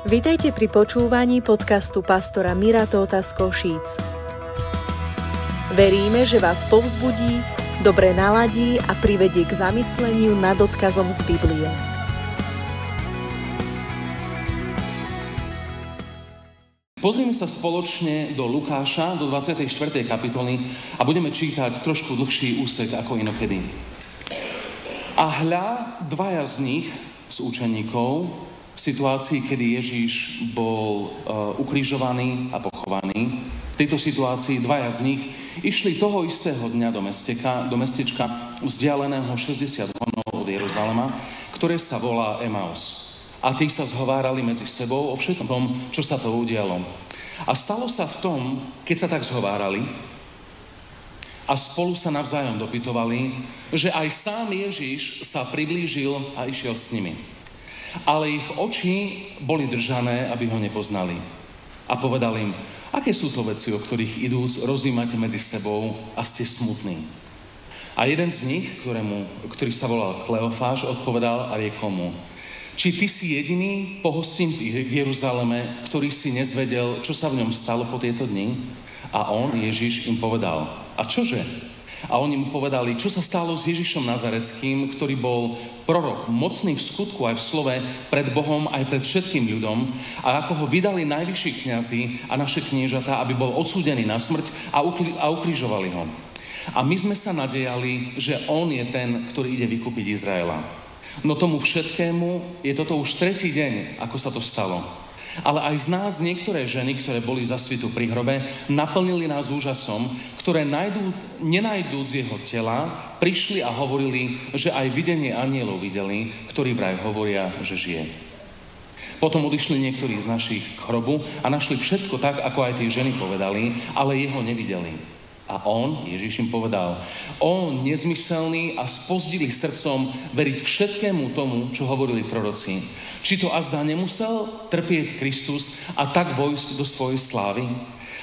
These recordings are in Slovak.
Vitajte pri počúvaní podcastu pastora Mira Tóta z Košíc. Veríme, že vás povzbudí, dobre naladí a privedie k zamysleniu nad odkazom z Biblie. Pozrieme sa spoločne do Lukáša, do 24. kapitoly a budeme čítať trošku dlhší úsek ako inokedy. A hľa, dvaja z nich, z učeníkov, v situácii, kedy Ježíš bol uh, ukrižovaný a pochovaný, v tejto situácii dvaja z nich išli toho istého dňa do, mesteka, do mestečka vzdialeného 60 honov od Jeruzalema, ktoré sa volá Emaus. A tí sa zhovárali medzi sebou o všetkom tom, čo sa to udialo. A stalo sa v tom, keď sa tak zhovárali a spolu sa navzájom dopytovali, že aj sám Ježiš sa priblížil a išiel s nimi. Ale ich oči boli držané, aby ho nepoznali. A povedal im, aké sú to veci, o ktorých idúc rozímate medzi sebou a ste smutní. A jeden z nich, ktorému, ktorý sa volal Kleofáš, odpovedal a riekol mu, či ty si jediný pohostín v Jeruzaleme, ktorý si nezvedel, čo sa v ňom stalo po tieto dni? A on, Ježiš, im povedal, a čože? A oni mu povedali, čo sa stalo s Ježišom Nazareckým, ktorý bol prorok, mocný v skutku aj v slove, pred Bohom aj pred všetkým ľudom, a ako ho vydali najvyšší kňazi a naše kniežatá, aby bol odsúdený na smrť a, ukri- a ukrižovali ho. A my sme sa nadejali, že on je ten, ktorý ide vykúpiť Izraela. No tomu všetkému je toto už tretí deň, ako sa to stalo. Ale aj z nás niektoré ženy, ktoré boli za svitu pri hrobe, naplnili nás úžasom, ktoré najdú, nenajdúc jeho tela, prišli a hovorili, že aj videnie anielov videli, ktorí vraj hovoria, že žije. Potom odišli niektorí z našich hrobu a našli všetko tak, ako aj tie ženy povedali, ale jeho nevideli. A on, Ježiš im povedal, on nezmyselný a spozdili srdcom veriť všetkému tomu, čo hovorili proroci. Či to azda nemusel trpieť Kristus a tak vojsť do svojej slávy?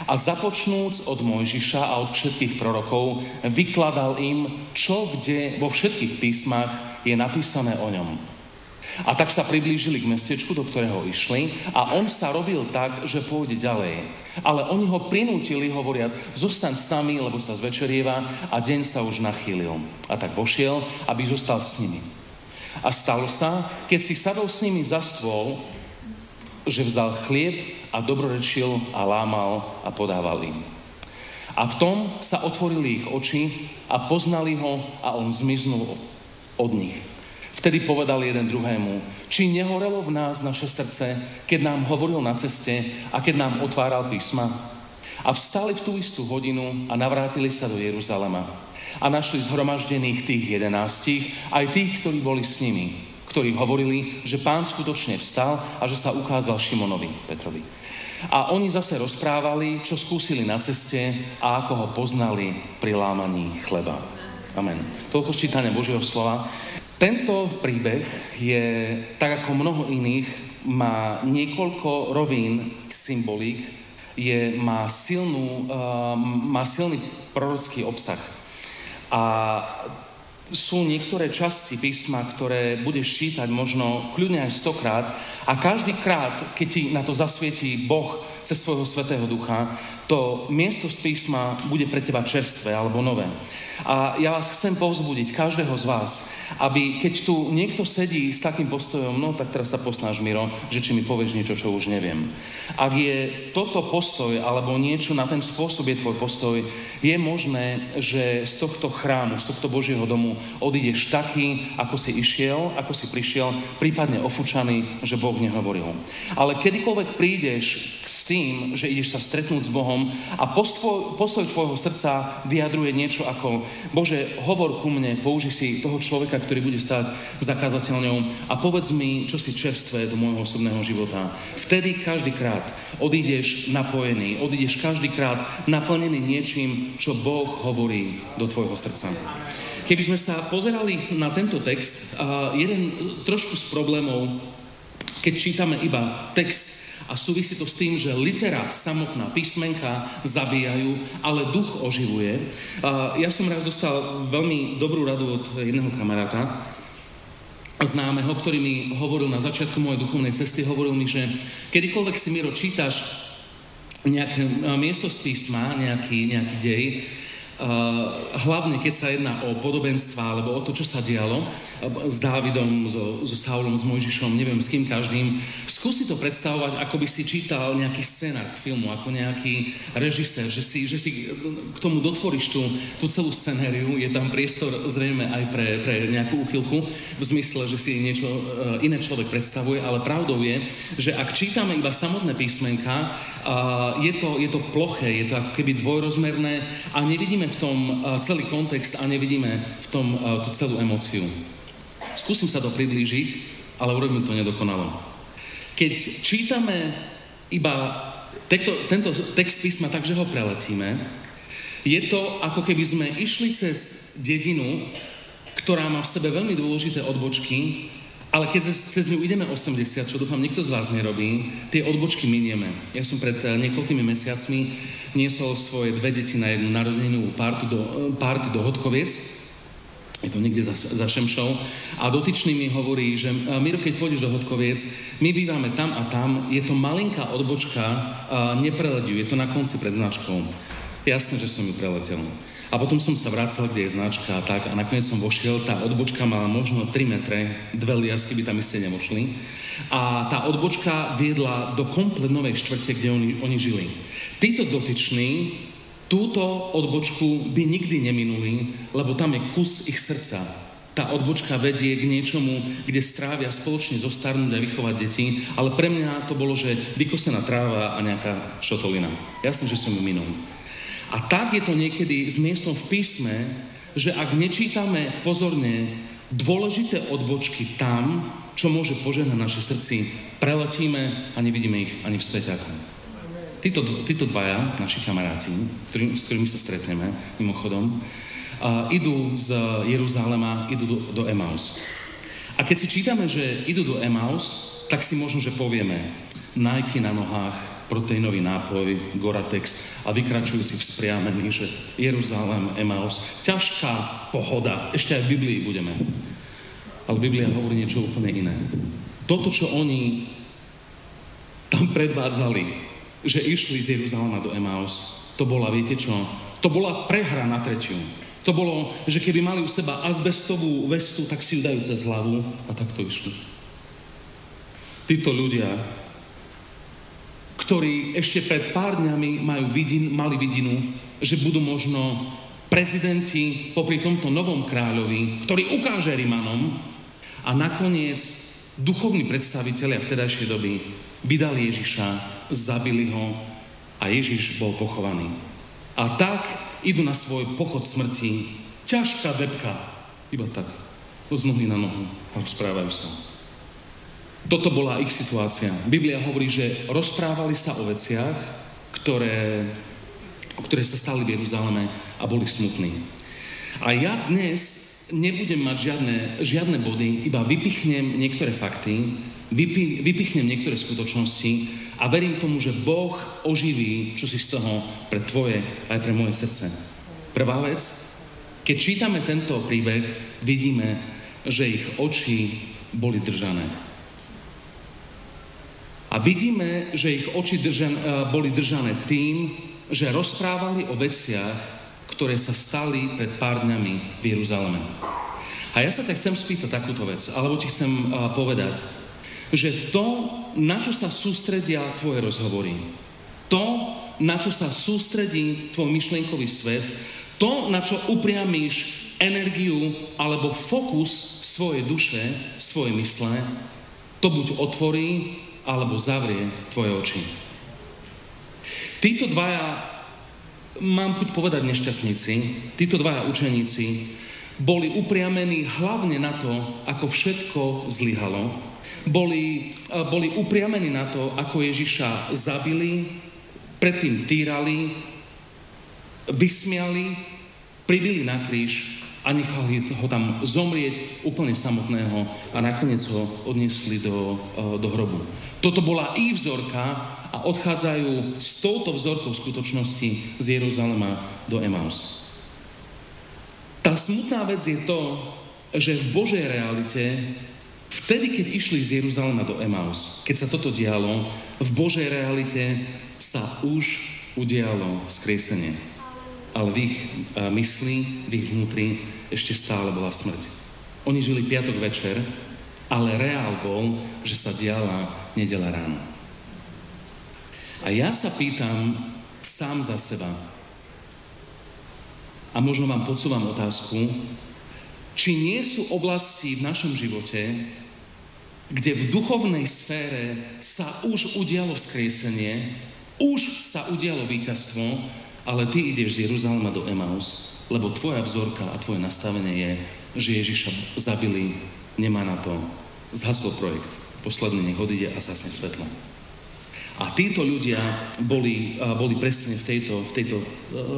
A započnúc od Mojžiša a od všetkých prorokov, vykladal im, čo kde vo všetkých písmach je napísané o ňom. A tak sa priblížili k mestečku, do ktorého išli a on sa robil tak, že pôjde ďalej. Ale oni ho prinútili, hovoriac, zostaň s nami, lebo sa zvečerieva a deň sa už nachýlil. A tak vošiel, aby zostal s nimi. A stalo sa, keď si sadol s nimi za stôl, že vzal chlieb a dobrorečil a lámal a podával im. A v tom sa otvorili ich oči a poznali ho a on zmiznul od nich. Vtedy povedal jeden druhému, či nehorelo v nás naše srdce, keď nám hovoril na ceste a keď nám otváral písma. A vstali v tú istú hodinu a navrátili sa do Jeruzalema. A našli zhromaždených tých jedenástich, aj tých, ktorí boli s nimi, ktorí hovorili, že pán skutočne vstal a že sa ukázal Šimonovi Petrovi. A oni zase rozprávali, čo skúsili na ceste a ako ho poznali pri lámaní chleba. Amen. Toľko čítania Božieho slova. Tento príbeh je, tak ako mnoho iných, má niekoľko rovín symbolík, je, má, silnú, uh, má silný prorocký obsah. A sú niektoré časti písma, ktoré budeš čítať možno kľudne aj stokrát a každý krát, keď ti na to zasvietí Boh cez svojho svetého ducha, to miesto z písma bude pre teba čerstvé alebo nové. A ja vás chcem povzbudiť, každého z vás, aby keď tu niekto sedí s takým postojom, no tak teraz sa posnáš, Miro, že či mi povieš niečo, čo už neviem. Ak je toto postoj, alebo niečo na ten spôsob je tvoj postoj, je možné, že z tohto chrámu, z tohto Božieho domu odídeš taký, ako si išiel, ako si prišiel, prípadne ofúčaný, že Boh nehovoril. Ale kedykoľvek prídeš s tým, že ideš sa stretnúť s Bohom a postoj, postoj tvojho srdca vyjadruje niečo ako Bože, hovor ku mne, použi si toho človeka, ktorý bude stáť za kazateľňou a povedz mi, čo si čerstvé do môjho osobného života. Vtedy každý krát odídeš napojený, odídeš každý krát naplnený niečím, čo Boh hovorí do tvojho srdca. Keby sme sa pozerali na tento text, jeden trošku z problémov, keď čítame iba text a súvisí to s tým, že litera samotná, písmenka zabíjajú, ale duch oživuje. Ja som raz dostal veľmi dobrú radu od jedného kamaráta, známeho, ktorý mi hovoril na začiatku mojej duchovnej cesty, hovoril mi, že kedykoľvek si, Miro, čítaš nejaké miesto z písma, nejaký, nejaký dej, hlavne keď sa jedná o podobenstva alebo o to, čo sa dialo uh, s Dávidom, so, so Saulom, s Mojžišom, neviem s kým každým, skúsi to predstavovať, ako by si čítal nejaký scenár k filmu, ako nejaký režisér, že si, že si k tomu dotvoríš tú, tú celú scenériu, je tam priestor zrejme aj pre, pre nejakú úchylku, v zmysle, že si niečo uh, iné človek predstavuje, ale pravdou je, že ak čítame iba samotné písmenka, je to, je to ploché, je to ako keby dvojrozmerné a nevidíme v tom celý kontext a nevidíme v tom tú celú emóciu. Skúsim sa to priblížiť, ale urobím to nedokonalo. Keď čítame iba tekto, tento text písma tak, že ho preletíme, je to ako keby sme išli cez dedinu, ktorá má v sebe veľmi dôležité odbočky ale keď cez ňu ideme 80, čo dúfam nikto z vás nerobí, tie odbočky minieme. Ja som pred eh, niekoľkými mesiacmi niesol svoje dve deti na jednu narodeninú party do, eh, party do Hodkoviec. Je to niekde za, za Šemšou. A dotyčný mi hovorí, že eh, Miro, keď pôjdeš do Hodkoviec, my bývame tam a tam, je to malinká odbočka, neprelediu, je to na konci pred značkou. Jasné, že som ju preletel. A potom som sa vracal, kde je značka a tak. A nakoniec som vošiel, tá odbočka mala možno 3 metre, dve liasky by tam iste nemošli. A tá odbočka viedla do komplet novej štvrte, kde oni, oni žili. Títo dotyční túto odbočku by nikdy neminuli, lebo tam je kus ich srdca. Tá odbočka vedie k niečomu, kde strávia spoločne zostarnúť a vychovať deti, ale pre mňa to bolo, že vykosená tráva a nejaká šotolina. Jasné, že som ju minul. A tak je to niekedy miestom v písme, že ak nečítame pozorne dôležité odbočky tam, čo môže požehnať naše srdci, preletíme a nevidíme ich ani v späťaku. Títo, títo dvaja, naši kamaráti, ktorý, s ktorými sa stretneme, mimochodom, uh, idú z Jeruzalema, idú do, do Emaus. A keď si čítame, že idú do Emaus, tak si možno, že povieme, Nike na nohách, proteínový nápoj, Goratex a vykračujúci vzpriamený, že Jeruzalém, Emaus, ťažká pohoda, ešte aj v Biblii budeme. Ale Biblia hovorí niečo úplne iné. Toto, čo oni tam predvádzali, že išli z Jeruzalema do Emaus, to bola, viete čo, to bola prehra na tretiu. To bolo, že keby mali u seba azbestovú vestu, tak si ju dajú cez hlavu a tak to išli. Títo ľudia ktorí ešte pred pár dňami majú vidin, mali vidinu, že budú možno prezidenti popri tomto novom kráľovi, ktorý ukáže Rimanom a nakoniec duchovní predstavitelia vtedajšej doby vydali Ježiša, zabili ho a Ježiš bol pochovaný. A tak idú na svoj pochod smrti, ťažká depka, iba tak, z nohy na nohu a rozprávajú sa. Toto bola ich situácia. Biblia hovorí, že rozprávali sa o veciach, ktoré, ktoré sa stali v Jeruzaleme a boli smutní. A ja dnes nebudem mať žiadne, žiadne body, iba vypichnem niektoré fakty, vypi, vypichnem niektoré skutočnosti a verím tomu, že Boh oživí, čo si z toho pre tvoje aj pre moje srdce. Prvá vec, keď čítame tento príbeh, vidíme, že ich oči boli držané. A vidíme, že ich oči držan, e, boli držané tým, že rozprávali o veciach, ktoré sa stali pred pár dňami v Jeruzaleme. A ja sa ťa chcem spýtať takúto vec, alebo ti chcem uh, povedať, že to, na čo sa sústredia tvoje rozhovory, to, na čo sa sústredí tvoj myšlienkový svet, to, na čo upriamíš energiu alebo fokus svojej duše, svojej mysle, to buď otvorí alebo zavrie tvoje oči. Títo dvaja, mám chuť povedať nešťastníci, títo dvaja učeníci boli upriamení hlavne na to, ako všetko zlyhalo. Boli, boli upriamení na to, ako Ježiša zabili, predtým týrali, vysmiali, pribili na kríž a nechali ho tam zomrieť úplne samotného a nakoniec ho odniesli do, do hrobu. Toto bola ich vzorka a odchádzajú s touto vzorkou skutočnosti z Jeruzalema do Emaus. Tá smutná vec je to, že v Božej realite Vtedy, keď išli z Jeruzalema do Emaus, keď sa toto dialo, v Božej realite sa už udialo vzkriesenie. Ale v ich e, mysli, v ich vnútri ešte stále bola smrť. Oni žili piatok večer, ale reál bol, že sa diala nedela ráno. A ja sa pýtam sám za seba, a možno vám podsúvam otázku, či nie sú oblasti v našom živote, kde v duchovnej sfére sa už udialo vzkriesenie, už sa udialo víťazstvo, ale ty ideš z Jeruzalema do Emaus, lebo tvoja vzorka a tvoje nastavenie je, že Ježiša zabili, nemá na to, zhasol projekt. Posledný nech odíde a zasne svetlo. A títo ľudia boli, boli presne v tejto, v tejto,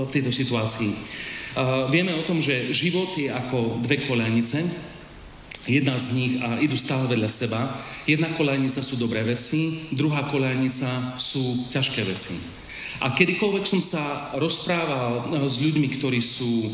v tejto situácii. Vieme o tom, že život je ako dve koľanice, Jedna z nich a idú stále vedľa seba. Jedna kolejnica sú dobré veci, druhá kolejnica sú ťažké veci. A kedykoľvek som sa rozprával eh, s ľuďmi, ktorí sú eh,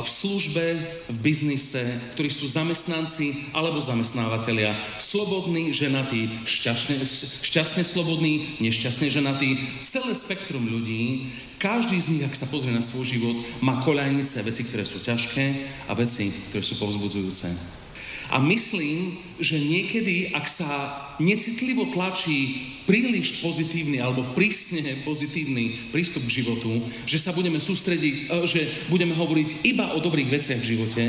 v službe, v biznise, ktorí sú zamestnanci alebo zamestnávateľia, slobodní, ženatí, šťastne, šťastne slobodní, nešťastne ženatí, celé spektrum ľudí, každý z nich, ak sa pozrie na svoj život, má koľajnice, veci, ktoré sú ťažké a veci, ktoré sú povzbudzujúce. A myslím, že niekedy, ak sa necitlivo tlačí príliš pozitívny alebo prísne pozitívny prístup k životu, že sa budeme sústrediť, e, že budeme hovoriť iba o dobrých veciach v živote,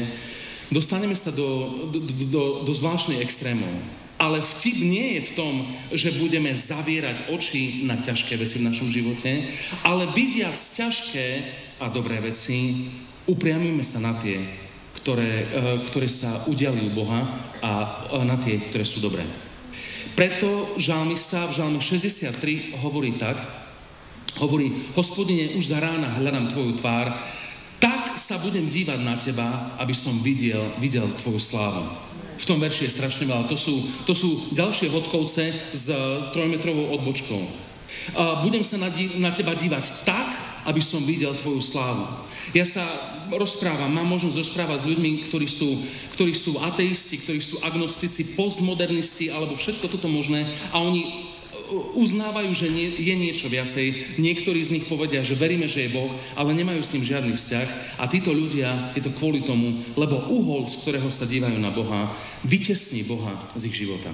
dostaneme sa do, do, do, do zvláštnych extrémov. Ale vtip nie je v tom, že budeme zavierať oči na ťažké veci v našom živote, ale vidiac ťažké a dobré veci, upriamíme sa na tie, ktoré, eh, ktoré sa udiali u Boha a na tie, ktoré sú dobré. Preto žalmista v žalme 63 hovorí tak, hovorí, hospodine, už za rána hľadám tvoju tvár, tak sa budem dívať na teba, aby som videl, videl tvoju slávu. V tom verši je strašne veľa. To sú, to sú ďalšie hodkovce s trojmetrovou odbočkou. Budem sa na, na teba dívať tak, aby som videl tvoju slávu. Ja sa rozprávam, mám možnosť rozprávať s ľuďmi, ktorí sú, ktorí sú ateisti, ktorí sú agnostici, postmodernisti alebo všetko toto možné a oni uh, uznávajú, že nie, je niečo viacej. Niektorí z nich povedia, že veríme, že je Boh, ale nemajú s ním žiadny vzťah. A títo ľudia, je to kvôli tomu, lebo uhol, z ktorého sa dívajú na Boha, vytesní Boha z ich života.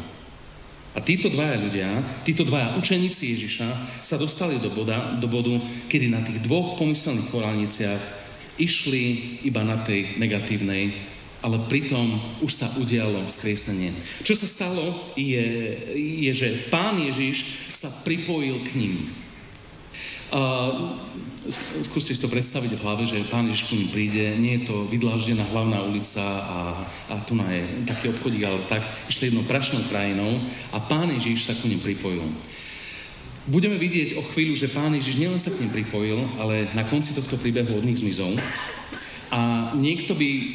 A títo dvaja ľudia, títo dvaja učeníci Ježiša sa dostali do, boda, do bodu, kedy na tých dvoch pomyselných korániciach išli iba na tej negatívnej, ale pritom už sa udialo vzkriesenie. Čo sa stalo, je, je že pán Ježiš sa pripojil k ním. Uh, skúste si to predstaviť v hlave, že pán Ježiš k ním príde, nie je to vydláždená hlavná ulica a, a tu je taký obchodík, ale tak, išli jednou prašnou krajinou a pán Ježiš sa k ním pripojil. Budeme vidieť o chvíľu, že pán Ježiš nielen sa k ním pripojil, ale na konci tohto príbehu od nich zmizol. A niekto by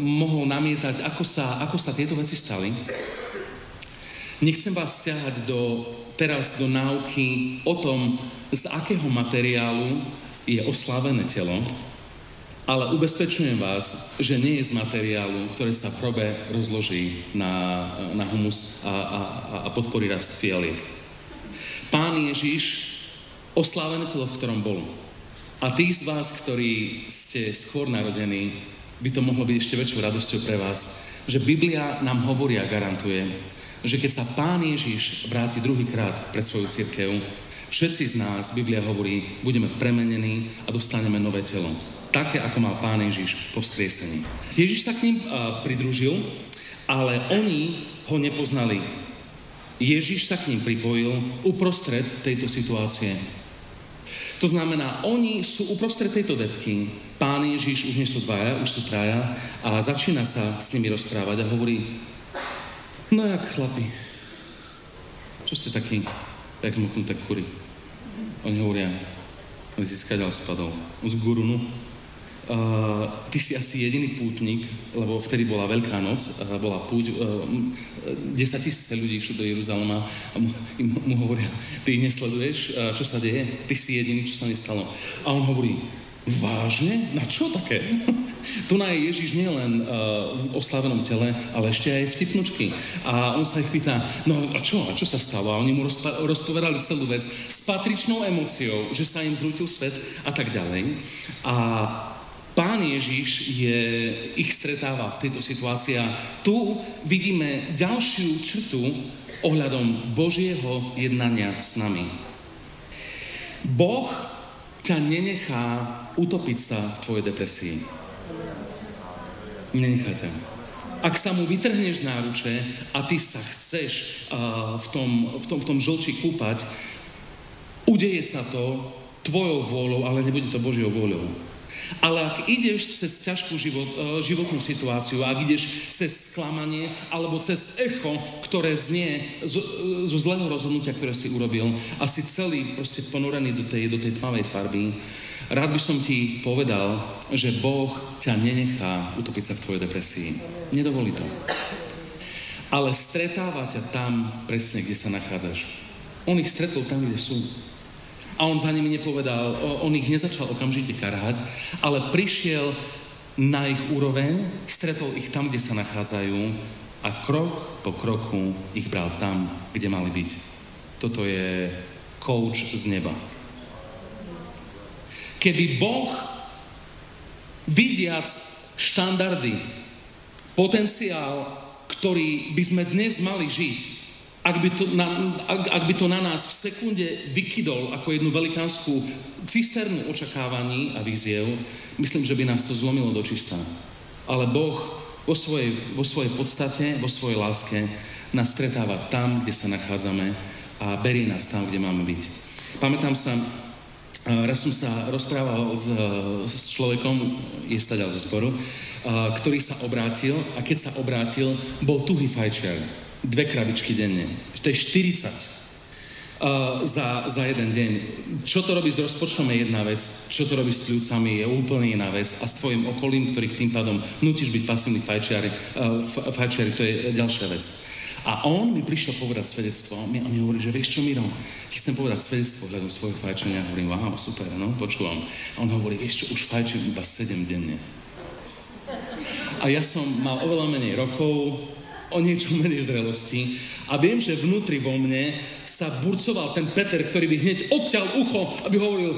mohol namietať, ako sa, ako sa tieto veci stali. Nechcem vás stiahať do, teraz do náuky o tom, z akého materiálu je oslávené telo, ale ubezpečujem vás, že nie je z materiálu, ktoré sa probe rozloží na, na humus a, a, a podporí rast fialiek. Pán Ježiš, oslávené telo, v ktorom bol. A tí z vás, ktorí ste skôr narodení, by to mohlo byť ešte väčšou radosťou pre vás, že Biblia nám hovorí a garantuje, že keď sa Pán Ježiš vráti druhýkrát pred svoju církev, všetci z nás, Biblia hovorí, budeme premenení a dostaneme nové telo. Také, ako mal Pán Ježiš po vzkriesení. Ježiš sa k ním uh, pridružil, ale oni ho nepoznali. Ježiš sa k ním pripojil uprostred tejto situácie. To znamená, oni sú uprostred tejto depky. Pán Ježiš už nie sú dvaja, už sú traja a začína sa s nimi rozprávať a hovorí, no jak chlapi, čo ste takí, jak zmoknuté kury. Oni hovoria, skadal spadol, z gurunu, Uh, ty si asi jediný pútnik, lebo vtedy bola Veľká noc, uh, bola púť, uh, 10 tisíce ľudí išli do Jeruzalema a mu, mu hovoria, ty nesleduješ, uh, čo sa deje? Ty si jediný, čo sa nestalo. A on hovorí, vážne? Na čo také? Tu na je Ježiš nielen uh, v oslávenom tele, ale ešte aj vtipnučky. A on sa ich pýta, no a čo, a čo sa stalo? A oni mu rozpa- rozpovedali celú vec s patričnou emóciou, že sa im zrútil svet a tak ďalej. A Pán Ježiš je, ich stretáva v tejto situácii a tu vidíme ďalšiu črtu ohľadom Božieho jednania s nami. Boh ťa nenechá utopiť sa v tvojej depresii. Nenechá ťa. Ak sa mu vytrhneš z náruče a ty sa chceš uh, v, tom, v, tom, v tom žlči kúpať, udeje sa to tvojou vôľou, ale nebude to Božiou vôľou. Ale ak ideš cez ťažkú život, uh, životnú situáciu, ak ideš cez sklamanie alebo cez echo, ktoré znie zo, zo zlého rozhodnutia, ktoré si urobil a si celý proste ponorený do tej, do tej tmavej farby, Rád by som ti povedal, že Boh ťa nenechá utopiť sa v tvojej depresii. Nedovolí to. Ale stretáva ťa tam presne, kde sa nachádzaš. On ich stretol tam, kde sú. A on za nimi nepovedal, on ich nezačal okamžite karhať, ale prišiel na ich úroveň, stretol ich tam, kde sa nachádzajú a krok po kroku ich bral tam, kde mali byť. Toto je coach z neba. Keby Boh, vidiac štandardy, potenciál, ktorý by sme dnes mali žiť, ak by, to na, ak, ak by to na nás v sekunde vykydol ako jednu velikánsku cisternu očakávaní a víziev, myslím, že by nás to zlomilo do čistá. Ale Boh vo svojej, vo svojej podstate, vo svojej láske nás stretáva tam, kde sa nachádzame a berie nás tam, kde máme byť. Pamätám sa, Raz som sa rozprával s, s človekom, je staďal zo zboru, ktorý sa obrátil a keď sa obrátil, bol tuhý fajčiar. Dve krabičky denne. To je 40 uh, za, za jeden deň. Čo to robí s rozpočtom je jedna vec, čo to robí s pľúcami je úplne iná vec a s tvojim okolím, ktorých tým pádom nutíš byť pasívny fajčiari, uh, fajčiari, to je ďalšia vec. A on mi prišiel povedať svedectvo a mi, a mi hovorí, že vieš čo, Miro, ti chcem povedať svedectvo hľadom svojho fajčenia. Hovorím, wow, super, no, počúvam. A on hovorí, vieš čo, už fajčím iba 7 denne. A ja som mal oveľa menej rokov, o niečo menej zrelosti a viem, že vnútri vo mne sa burcoval ten Peter, ktorý by hneď odťal ucho, aby hovoril,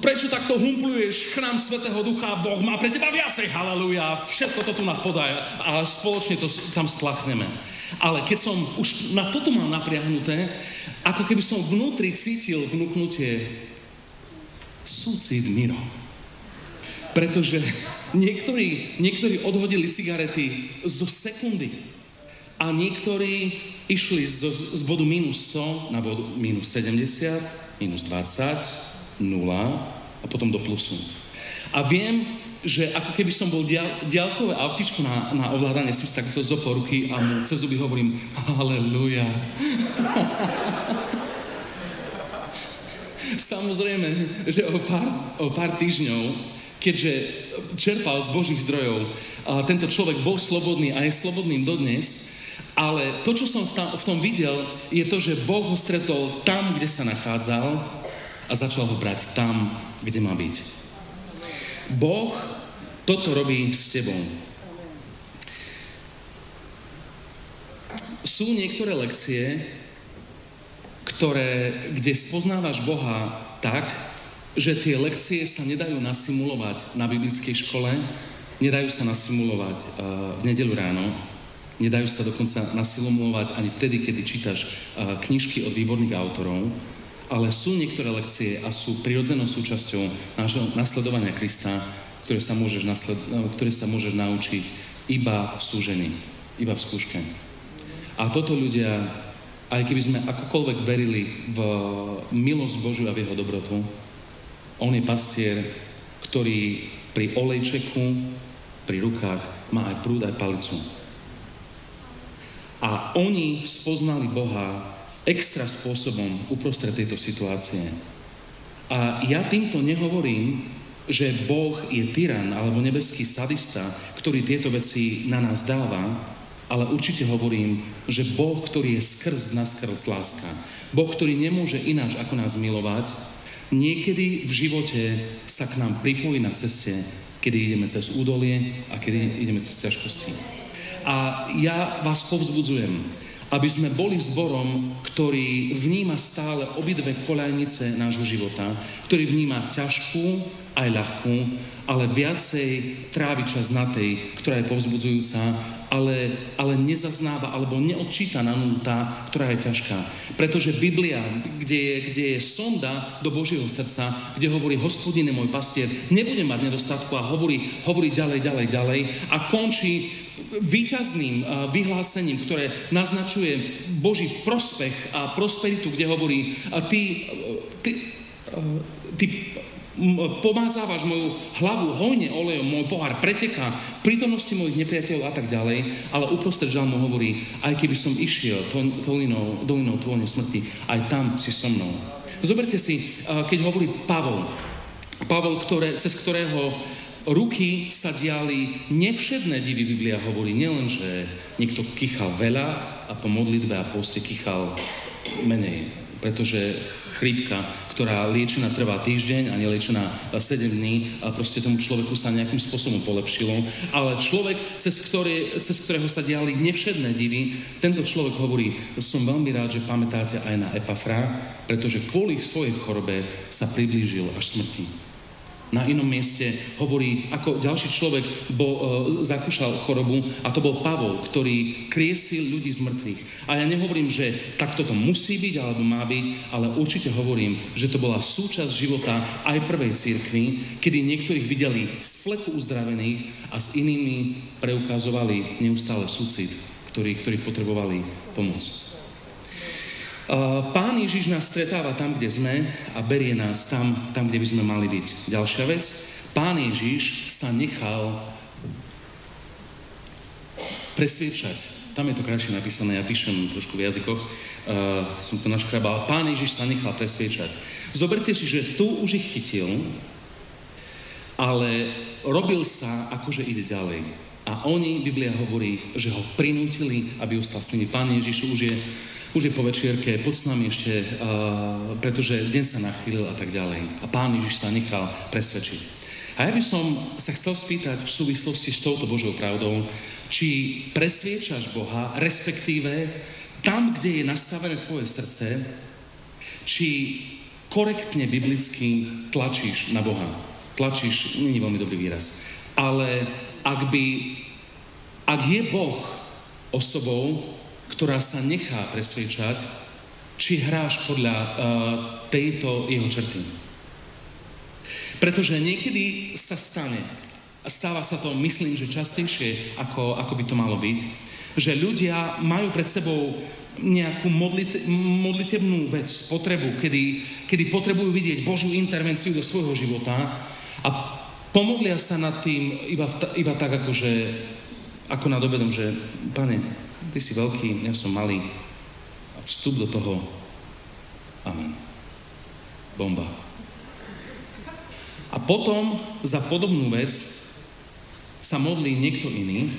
prečo takto humpluješ chrám Svetého Ducha, Boh má pre teba viacej, halleluja, všetko to tu nám podaj a spoločne to tam splachneme. Ale keď som už na toto mal napriahnuté, ako keby som vnútri cítil vnúknutie súcit Miro. Pretože niektorí, niektorí odhodili cigarety zo sekundy a niektorí išli z, z bodu minus 100 na bodu minus 70, minus 20, nula a potom do plusu. A viem, že ako keby som bol dial, diálkové autičko na, na ovládanie, som si takto zo poruky a mu cez zuby hovorím Halleluja. Samozrejme, že o pár, o pár týždňov, keďže čerpal z Božích zdrojov, a tento človek bol slobodný a je slobodným dodnes, ale to, čo som v, v tom videl, je to, že Boh ho stretol tam, kde sa nachádzal a začal ho brať tam, kde má byť. Boh toto robí s tebou. Sú niektoré lekcie, ktoré, kde spoznávaš Boha tak, že tie lekcie sa nedajú nasimulovať na biblickej škole, nedajú sa nasimulovať uh, v nedelu ráno, nedajú sa dokonca nasimulovať ani vtedy, kedy čítaš uh, knižky od výborných autorov, ale sú niektoré lekcie a sú prirodzenou súčasťou nášho nasledovania Krista, ktoré sa môžeš, nasled, ktoré sa môžeš naučiť iba v súžení, iba v skúške. A toto ľudia, aj keby sme akokoľvek verili v milosť Božiu a v jeho dobrotu, on je pastier, ktorý pri olejčeku, pri rukách má aj prúd, aj palicu. A oni spoznali Boha extra spôsobom uprostred tejto situácie. A ja týmto nehovorím, že Boh je tyran alebo nebeský sadista, ktorý tieto veci na nás dáva, ale určite hovorím, že Boh, ktorý je skrz naskrz láska, Boh, ktorý nemôže ináč ako nás milovať, niekedy v živote sa k nám pripojí na ceste kedy ideme cez údolie a kedy ideme cez ťažkosti. A ja vás povzbudzujem, aby sme boli zborom, ktorý vníma stále obidve koľajnice nášho života, ktorý vníma ťažkú aj ľahkú, ale viacej trávi čas na tej, ktorá je povzbudzujúca, ale, ale nezaznáva alebo neodčíta na tá, ktorá je ťažká. Pretože Biblia, kde je, kde je sonda do Božieho srdca, kde hovorí hospodin je môj pastier, nebude mať nedostatku a hovorí, hovorí ďalej, ďalej, ďalej a končí výťazným vyhlásením, ktoré naznačuje Boží prospech a prosperitu, kde hovorí, ty, ty, ty pomázávaš moju hlavu hojne olejom, môj pohár preteká v prítomnosti mojich nepriateľov a tak ďalej, ale uprostred žalmu hovorí, aj keby som išiel dolinou, dolinou tvojho smrti, aj tam si so mnou. Zoberte si, keď hovorí Pavol, Pavol, ktoré, cez ktorého ruky sa diali nevšedné divy, Biblia hovorí. Nielen, že niekto kýchal veľa a po modlitbe a poste kýchal menej. Pretože chrípka, ktorá liečená trvá týždeň a neliečená 7 dní, a proste tomu človeku sa nejakým spôsobom polepšilo. Ale človek, cez, ktorý, cez ktorého sa diali nevšedné divy, tento človek hovorí, som veľmi rád, že pamätáte aj na Epafra, pretože kvôli svojej chorobe sa priblížil až smrti na inom mieste hovorí, ako ďalší človek bol, e, zakúšal chorobu a to bol Pavol, ktorý kriesil ľudí z mŕtvych. A ja nehovorím, že takto to musí byť alebo má byť, ale určite hovorím, že to bola súčasť života aj prvej církvy, kedy niektorých videli z fleku uzdravených a s inými preukazovali neustále súcit, ktorí, ktorí potrebovali pomoc. Pán Ježiš nás stretáva tam, kde sme a berie nás tam, tam, kde by sme mali byť. Ďalšia vec, Pán Ježiš sa nechal presviečať. Tam je to krajšie napísané, ja píšem trošku v jazykoch, uh, som to naškrabal. Pán Ježiš sa nechal presviečať. Zoberte si, že tu už ich chytil, ale robil sa, akože ide ďalej. A oni, Biblia hovorí, že ho prinútili, aby ustal s nimi. Pán Ježiš už je už je po večierke, poď s nami ešte, uh, pretože deň sa nachýlil a tak ďalej. A pán Ježiš sa nechal presvedčiť. A ja by som sa chcel spýtať v súvislosti s touto Božou pravdou, či presviečaš Boha, respektíve tam, kde je nastavené tvoje srdce, či korektne biblicky tlačíš na Boha. Tlačíš, není veľmi dobrý výraz. Ale ak by, ak je Boh osobou, ktorá sa nechá presviečať, či hráš podľa uh, tejto jeho črty. Pretože niekedy sa stane, stáva sa to, myslím, že častejšie, ako, ako by to malo byť, že ľudia majú pred sebou nejakú modlit, modlitebnú vec, potrebu, kedy, kedy potrebujú vidieť Božú intervenciu do svojho života a pomodlia sa nad tým iba, iba tak, ako, že, ako nad obedom, že pane, ty si veľký, ja som malý. A vstup do toho, amen. Bomba. A potom za podobnú vec sa modlí niekto iný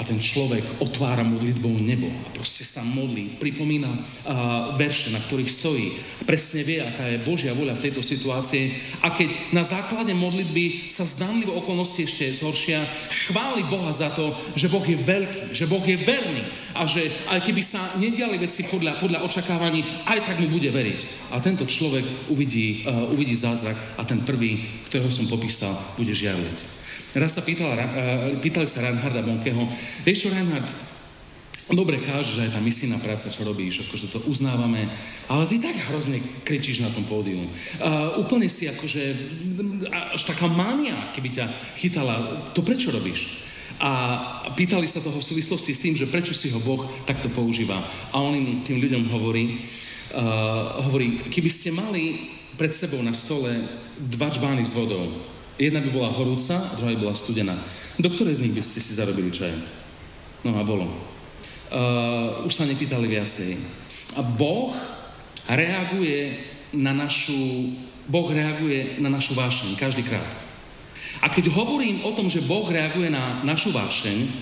a ten človek otvára modlitbou nebo a proste sa modlí, pripomína uh, verše, na ktorých stojí. Presne vie, aká je Božia voľa v tejto situácii a keď na základe modlitby sa zdánlivo okolnosti ešte zhoršia, chváli Boha za to, že Boh je veľký, že Boh je verný a že aj keby sa nediali veci podľa, podľa očakávaní, aj tak mu bude veriť. A tento človek uvidí, uh, uvidí zázrak a ten prvý, ktorého som popísal, bude žiarliť. Raz sa pýtala, uh, pýtali sa Reinharda Bonkeho, vieš čo Reinhard, dobre kážeš, že je tá misijná práca, čo robíš, akože to uznávame, ale ty tak hrozne kričíš na tom pódiu. Uh, úplne si akože, až taká mania, keby ťa chytala, to prečo robíš? A pýtali sa toho v súvislosti s tým, že prečo si ho Boh takto používa. A on im tým ľuďom hovorí, uh, hovorí, keby ste mali pred sebou na stole dva čbány s vodou, Jedna by bola horúca druhá by bola studená. Do ktorej z nich by ste si zarobili čaj? No a bolo. Uh, už sa nepýtali viacej. A Boh reaguje na našu, Boh reaguje na našu vášeň každý krát. A keď hovorím o tom, že Boh reaguje na našu vášeň,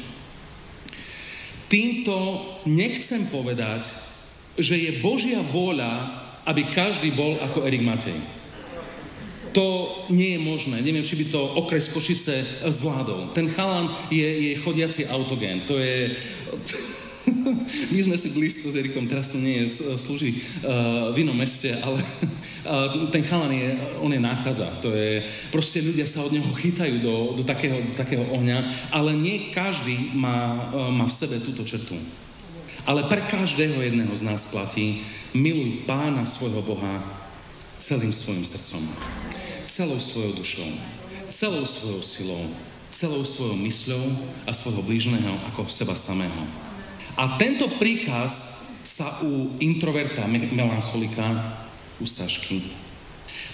týmto nechcem povedať, že je Božia vôľa, aby každý bol ako Erik Matej. To nie je možné. Neviem, či by to okres Košice zvládol. Ten chalan je, je chodiaci autogén. To je... My sme si blízko s Erikom, teraz to nie je, slúži uh, v inom meste, ale uh, ten chalan je, on je nákaza. To je, proste ľudia sa od neho chytajú do, do, takého, do takého ohňa, ale nie každý má, uh, má v sebe túto črtu. Ale pre každého jedného z nás platí, miluj pána svojho Boha celým svojim srdcom, celou svojou dušou, celou svojou silou, celou svojou mysľou a svojho blížneho ako seba samého. A tento príkaz sa u introverta, melancholika, u Sašky,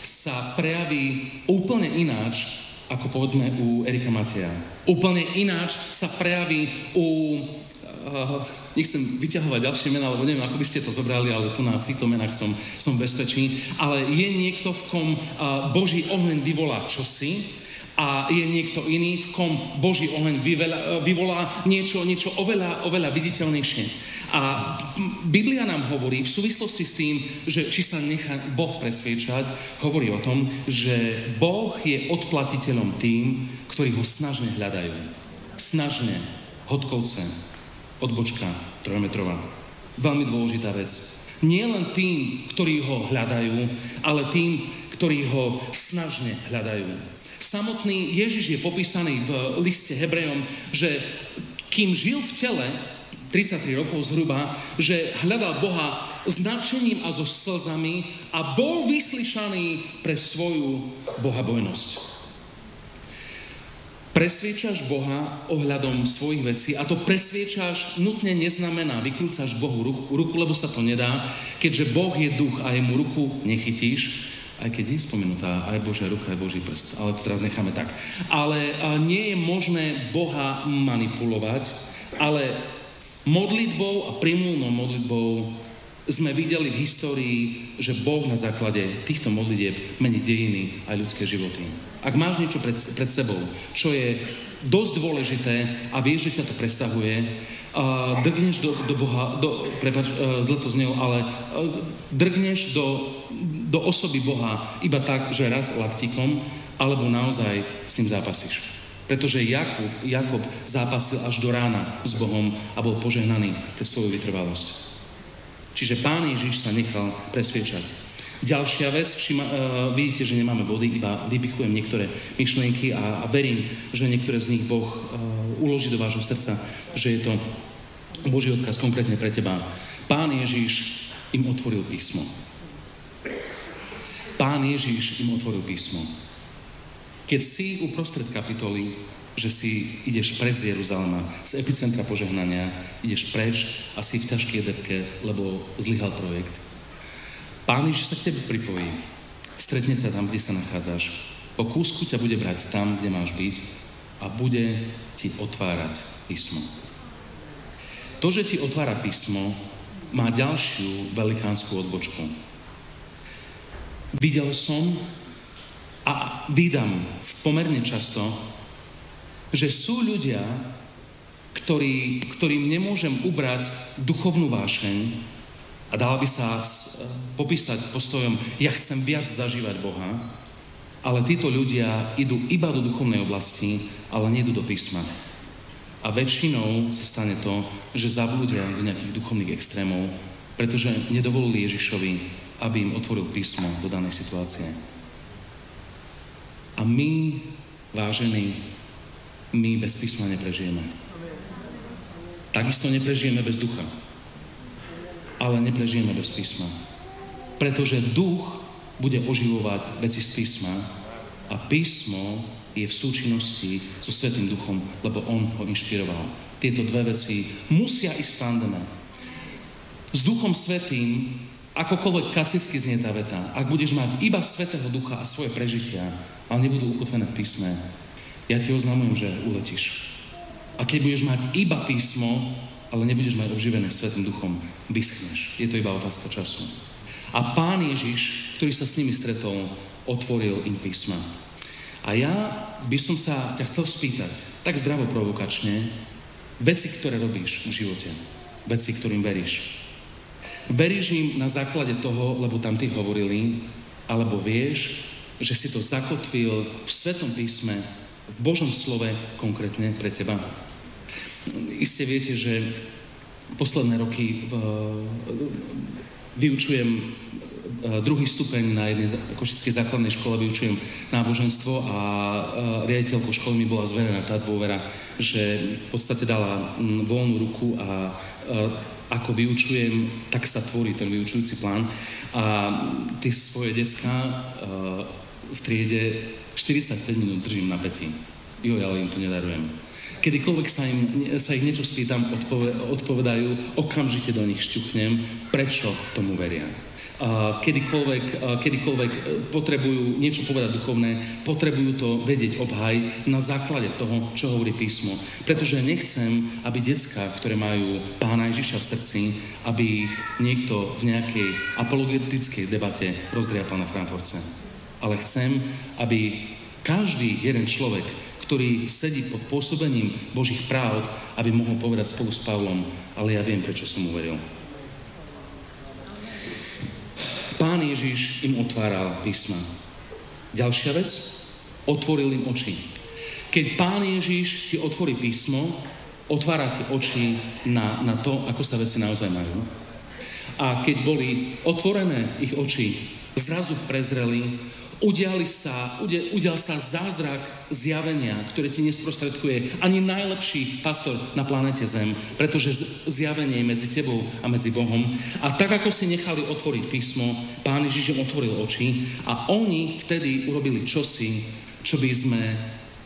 sa prejaví úplne ináč, ako povedzme u Erika Mateja. Úplne ináč sa prejaví u nechcem vyťahovať ďalšie mená, lebo neviem, ako by ste to zobrali, ale tu na v týchto menách som, som bezpečný. Ale je niekto, v kom uh, Boží oheň vyvolá čosi, a je niekto iný, v kom Boží oheň vyvolá, vyvolá niečo, niečo oveľa, oveľa viditeľnejšie. A Biblia nám hovorí v súvislosti s tým, že či sa nechá Boh presviečať, hovorí o tom, že Boh je odplatiteľom tým, ktorí ho snažne hľadajú. Snažne, hodkovce, odbočka trojmetrová. Veľmi dôležitá vec. Nie len tým, ktorí ho hľadajú, ale tým, ktorí ho snažne hľadajú. Samotný Ježiš je popísaný v liste Hebrejom, že kým žil v tele, 33 rokov zhruba, že hľadal Boha s nadšením a so slzami a bol vyslyšaný pre svoju bohabojnosť. Presviečaš Boha ohľadom svojich vecí a to presviečaš nutne neznamená vykrúcaš Bohu ruku, ruku, lebo sa to nedá, keďže Boh je duch a jemu ruku nechytíš, aj keď je spomenutá aj Božia ruka, aj Boží prst, ale to teraz necháme tak. Ale nie je možné Boha manipulovať, ale modlitbou a primulnou modlitbou sme videli v histórii, že Boh na základe týchto modlitieb mení dejiny aj ľudské životy. Ak máš niečo pred, pred sebou, čo je dosť dôležité a vieš, že ťa to presahuje, uh, drgneš do, do Boha, do, prepač, uh, zle to znel, ale uh, drgneš do, do osoby Boha iba tak, že raz laktíkom, alebo naozaj s tým zápasíš. Pretože Jakub, Jakob zápasil až do rána s Bohom a bol požehnaný pre svoju vytrvalosť. Čiže Pán Ježiš sa nechal presviečať. Ďalšia vec, všima, uh, vidíte, že nemáme body, iba vypichujem niektoré myšlienky a, a verím, že niektoré z nich Boh uh, uloží do vášho srdca, že je to Boží odkaz konkrétne pre teba. Pán Ježiš im otvoril písmo. Pán Ježiš im otvoril písmo. Keď si uprostred kapitoly, že si ideš preč z Jeruzalema, z epicentra požehnania, ideš preč a si v ťažkej debke, lebo zlyhal projekt, Pán Ježiš sa k tebe pripojí. Stretne ťa tam, kde sa nachádzaš. Po kúsku ťa bude brať tam, kde máš byť a bude ti otvárať písmo. To, že ti otvára písmo, má ďalšiu velikánsku odbočku. Videl som a vydám pomerne často, že sú ľudia, ktorí, ktorým nemôžem ubrať duchovnú vášeň, a dala by sa e, popísať postojom, ja chcem viac zažívať Boha, ale títo ľudia idú iba do duchovnej oblasti, ale nejdu do písma. A väčšinou sa stane to, že zabúdia do nejakých duchovných extrémov, pretože nedovolili Ježišovi, aby im otvoril písmo do danej situácie. A my, vážení, my bez písma neprežijeme. Takisto neprežijeme bez ducha ale neprežijeme bez písma. Pretože duch bude oživovať veci z písma a písmo je v súčinnosti so Svetým duchom, lebo on ho inšpiroval. Tieto dve veci musia ísť v tandeme. S duchom Svetým, akokoľvek kacicky znie tá veta, ak budeš mať iba Svetého ducha a svoje prežitia, ale nebudú ukotvené v písme, ja ti oznamujem, že uletíš. A keď budeš mať iba písmo, ale nebudeš mať oživené Svetým duchom, vyschneš. Je to iba otázka času. A pán Ježiš, ktorý sa s nimi stretol, otvoril im písma. A ja by som sa ťa chcel spýtať, tak zdravo provokačne, veci, ktoré robíš v živote, veci, ktorým veríš. Veríš im na základe toho, lebo tam ty hovorili, alebo vieš, že si to zakotvil v Svetom písme, v Božom slove konkrétne pre teba. Iste viete, že posledné roky vyučujem druhý stupeň na jednej košickej základnej škole vyučujem náboženstvo a riaditeľkou školy mi bola zverená tá dôvera, že v podstate dala voľnú ruku a ako vyučujem, tak sa tvorí ten vyučujúci plán. A ty svoje decka v triede 45 minút držím na peti. Jo, ale im to nedarujem. Kedykoľvek sa, im, sa ich niečo spýtam, odpovedajú, okamžite do nich šťuchnem, prečo tomu veria kedykoľvek, kedykoľvek e, potrebujú niečo povedať duchovné, potrebujú to vedieť obhájiť na základe toho, čo hovorí písmo. Pretože nechcem, aby decka, ktoré majú pána Ježiša v srdci, aby ich niekto v nejakej apologetickej debate rozdriapal na Frankfurtce. Ale chcem, aby každý jeden človek, ktorý sedí pod pôsobením Božích práv, aby mohol povedať spolu s Pavlom, ale ja viem, prečo som uveril. Pán Ježiš im otváral písma. Ďalšia vec, otvoril im oči. Keď Pán Ježiš ti otvorí písmo, otvára ti oči na, na to, ako sa veci naozaj majú. A keď boli otvorené ich oči, zrazu prezreli, udiali sa, udial sa zázrak zjavenia, ktoré ti nesprostredkuje ani najlepší pastor na planete Zem, pretože zjavenie je medzi tebou a medzi Bohom. A tak, ako si nechali otvoriť písmo, Pán Ježiš otvoril oči a oni vtedy urobili čosi, čo by sme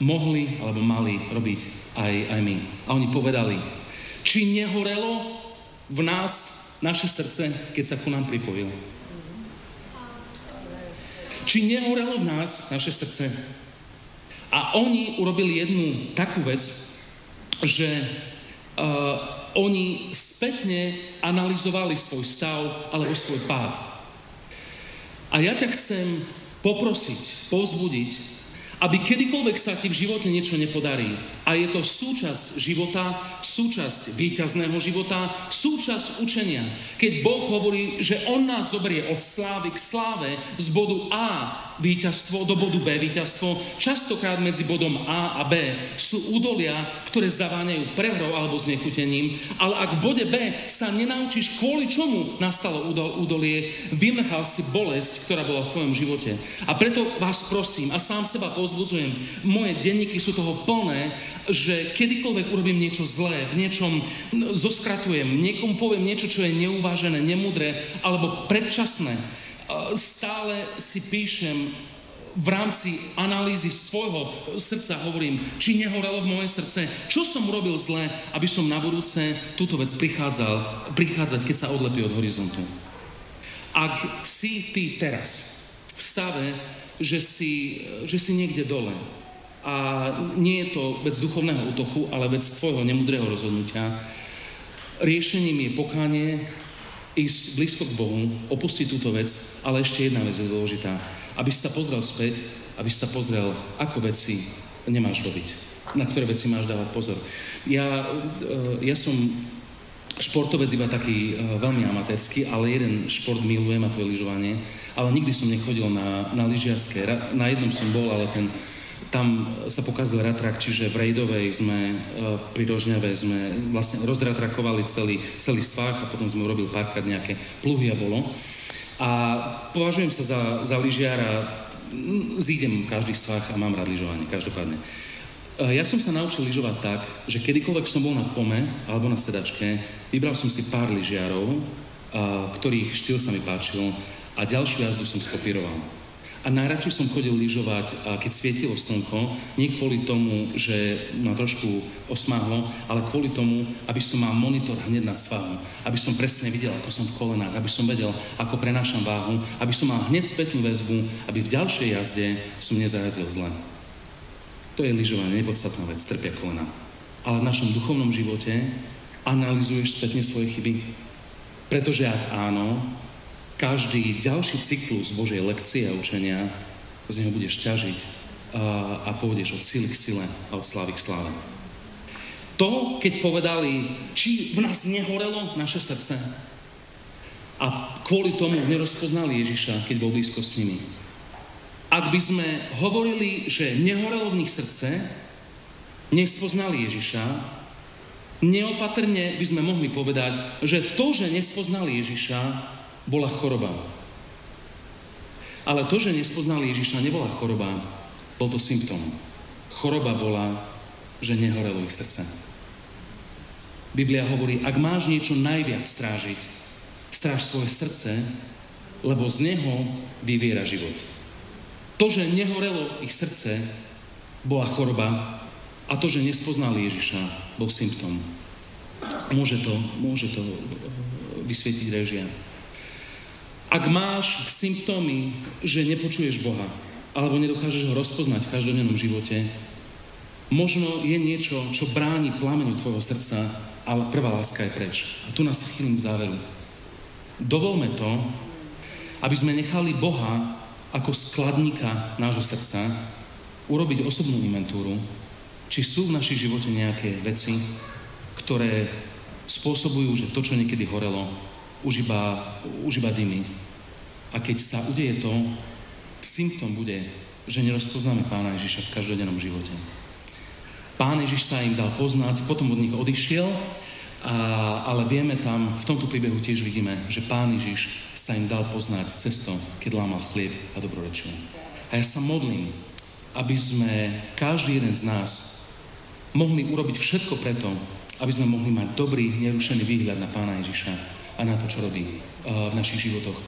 mohli alebo mali robiť aj, aj my. A oni povedali, či nehorelo v nás naše srdce, keď sa ku nám pripojil. Či nehorelo v nás naše srdce? A oni urobili jednu takú vec, že uh, oni spätne analyzovali svoj stav alebo svoj pád. A ja ťa chcem poprosiť, povzbudiť, aby kedykoľvek sa ti v živote niečo nepodarí, a je to súčasť života, súčasť výťazného života, súčasť učenia. Keď Boh hovorí, že On nás zoberie od slávy k sláve z bodu A víťazstvo do bodu B víťazstvo, častokrát medzi bodom A a B sú údolia, ktoré zaváňajú prehrou alebo znechutením, ale ak v bode B sa nenaučíš, kvôli čomu nastalo údolie, vymrchal si bolesť, ktorá bola v tvojom živote. A preto vás prosím a sám seba pozbudzujem, moje denníky sú toho plné, že kedykoľvek urobím niečo zlé, v niečom zoskratujem, niekomu poviem niečo, čo je neuvážené, nemudré alebo predčasné, stále si píšem v rámci analýzy svojho srdca hovorím, či nehorelo v moje srdce, čo som urobil zle, aby som na budúce túto vec prichádzal, prichádzať, keď sa odlepí od horizontu. Ak si ty teraz v stave, že si, že si niekde dole a nie je to vec duchovného útoku, ale vec tvojho nemudrého rozhodnutia, riešením je pokánie, ísť blízko k Bohu, opustiť túto vec, ale ešte jedna vec je dôležitá. Aby si sa pozrel späť, aby si sa pozrel, ako veci nemáš robiť, na ktoré veci máš dávať pozor. Ja, e, ja som športovec iba taký e, veľmi amatérsky, ale jeden šport milujem a to je lyžovanie, ale nikdy som nechodil na, na lyžiarské. Na jednom som bol, ale ten, tam sa pokazil ratrak, čiže v Rejdovej sme, e, pri Rožňave sme vlastne rozratrakovali celý, celý svah a potom sme urobili párkrát nejaké pluhy a bolo. A považujem sa za, za lyžiara, zídem každý svah a mám rád lyžovanie, každopádne. E, ja som sa naučil lyžovať tak, že kedykoľvek som bol na pome alebo na sedačke, vybral som si pár lyžiarov, ktorých štýl sa mi páčil a ďalšiu jazdu som skopíroval. A najradšej som chodil lyžovať, keď svietilo slnko, nie kvôli tomu, že ma trošku osmáhlo, ale kvôli tomu, aby som mal monitor hneď nad svahom, aby som presne videl, ako som v kolenách, aby som vedel, ako prenášam váhu, aby som mal hneď spätnú väzbu, aby v ďalšej jazde som nezarazil zle. To je lyžovanie, nepodstatná vec, trpia kolena. Ale v našom duchovnom živote analizuješ spätne svoje chyby. Pretože ak áno, každý ďalší cyklus Božej lekcie a učenia z neho budeš ťažiť a, a pôjdeš od sily k sile a od slávy k sláve. To, keď povedali, či v nás nehorelo naše srdce a kvôli tomu nerozpoznali Ježiša, keď bol blízko s nimi. ak by sme hovorili, že nehorelo v nich srdce, nespoznali Ježiša, neopatrne by sme mohli povedať, že to, že nespoznali Ježiša, bola choroba. Ale to, že nespoznali Ježiša, nebola choroba, bol to symptóm. Choroba bola, že nehorelo ich srdce. Biblia hovorí, ak máš niečo najviac strážiť, stráž svoje srdce, lebo z neho vyviera život. To, že nehorelo ich srdce, bola choroba a to, že nespoznali Ježiša, bol symptóm. Môže to, môže to vysvietiť režia. Ak máš symptómy, že nepočuješ Boha, alebo nedokážeš ho rozpoznať v každodennom živote, možno je niečo, čo bráni plamenu tvojho srdca, ale prvá láska je preč. A tu nás chýlim k záveru. Dovolme to, aby sme nechali Boha ako skladníka nášho srdca urobiť osobnú inventúru, či sú v našich živote nejaké veci, ktoré spôsobujú, že to, čo niekedy horelo, už iba, už iba dymy. A keď sa udeje to, symptom bude, že nerozpoznáme Pána Ježiša v každodennom živote. Pán Ježiš sa im dal poznať, potom od nich odišiel, a, ale vieme tam, v tomto príbehu tiež vidíme, že Pán Ježiš sa im dal poznať cesto, keď lámal chlieb a dobrorečil. A ja sa modlím, aby sme, každý jeden z nás, mohli urobiť všetko preto, aby sme mohli mať dobrý, nerušený výhľad na Pána Ježiša a na to, čo robí uh, v našich životoch.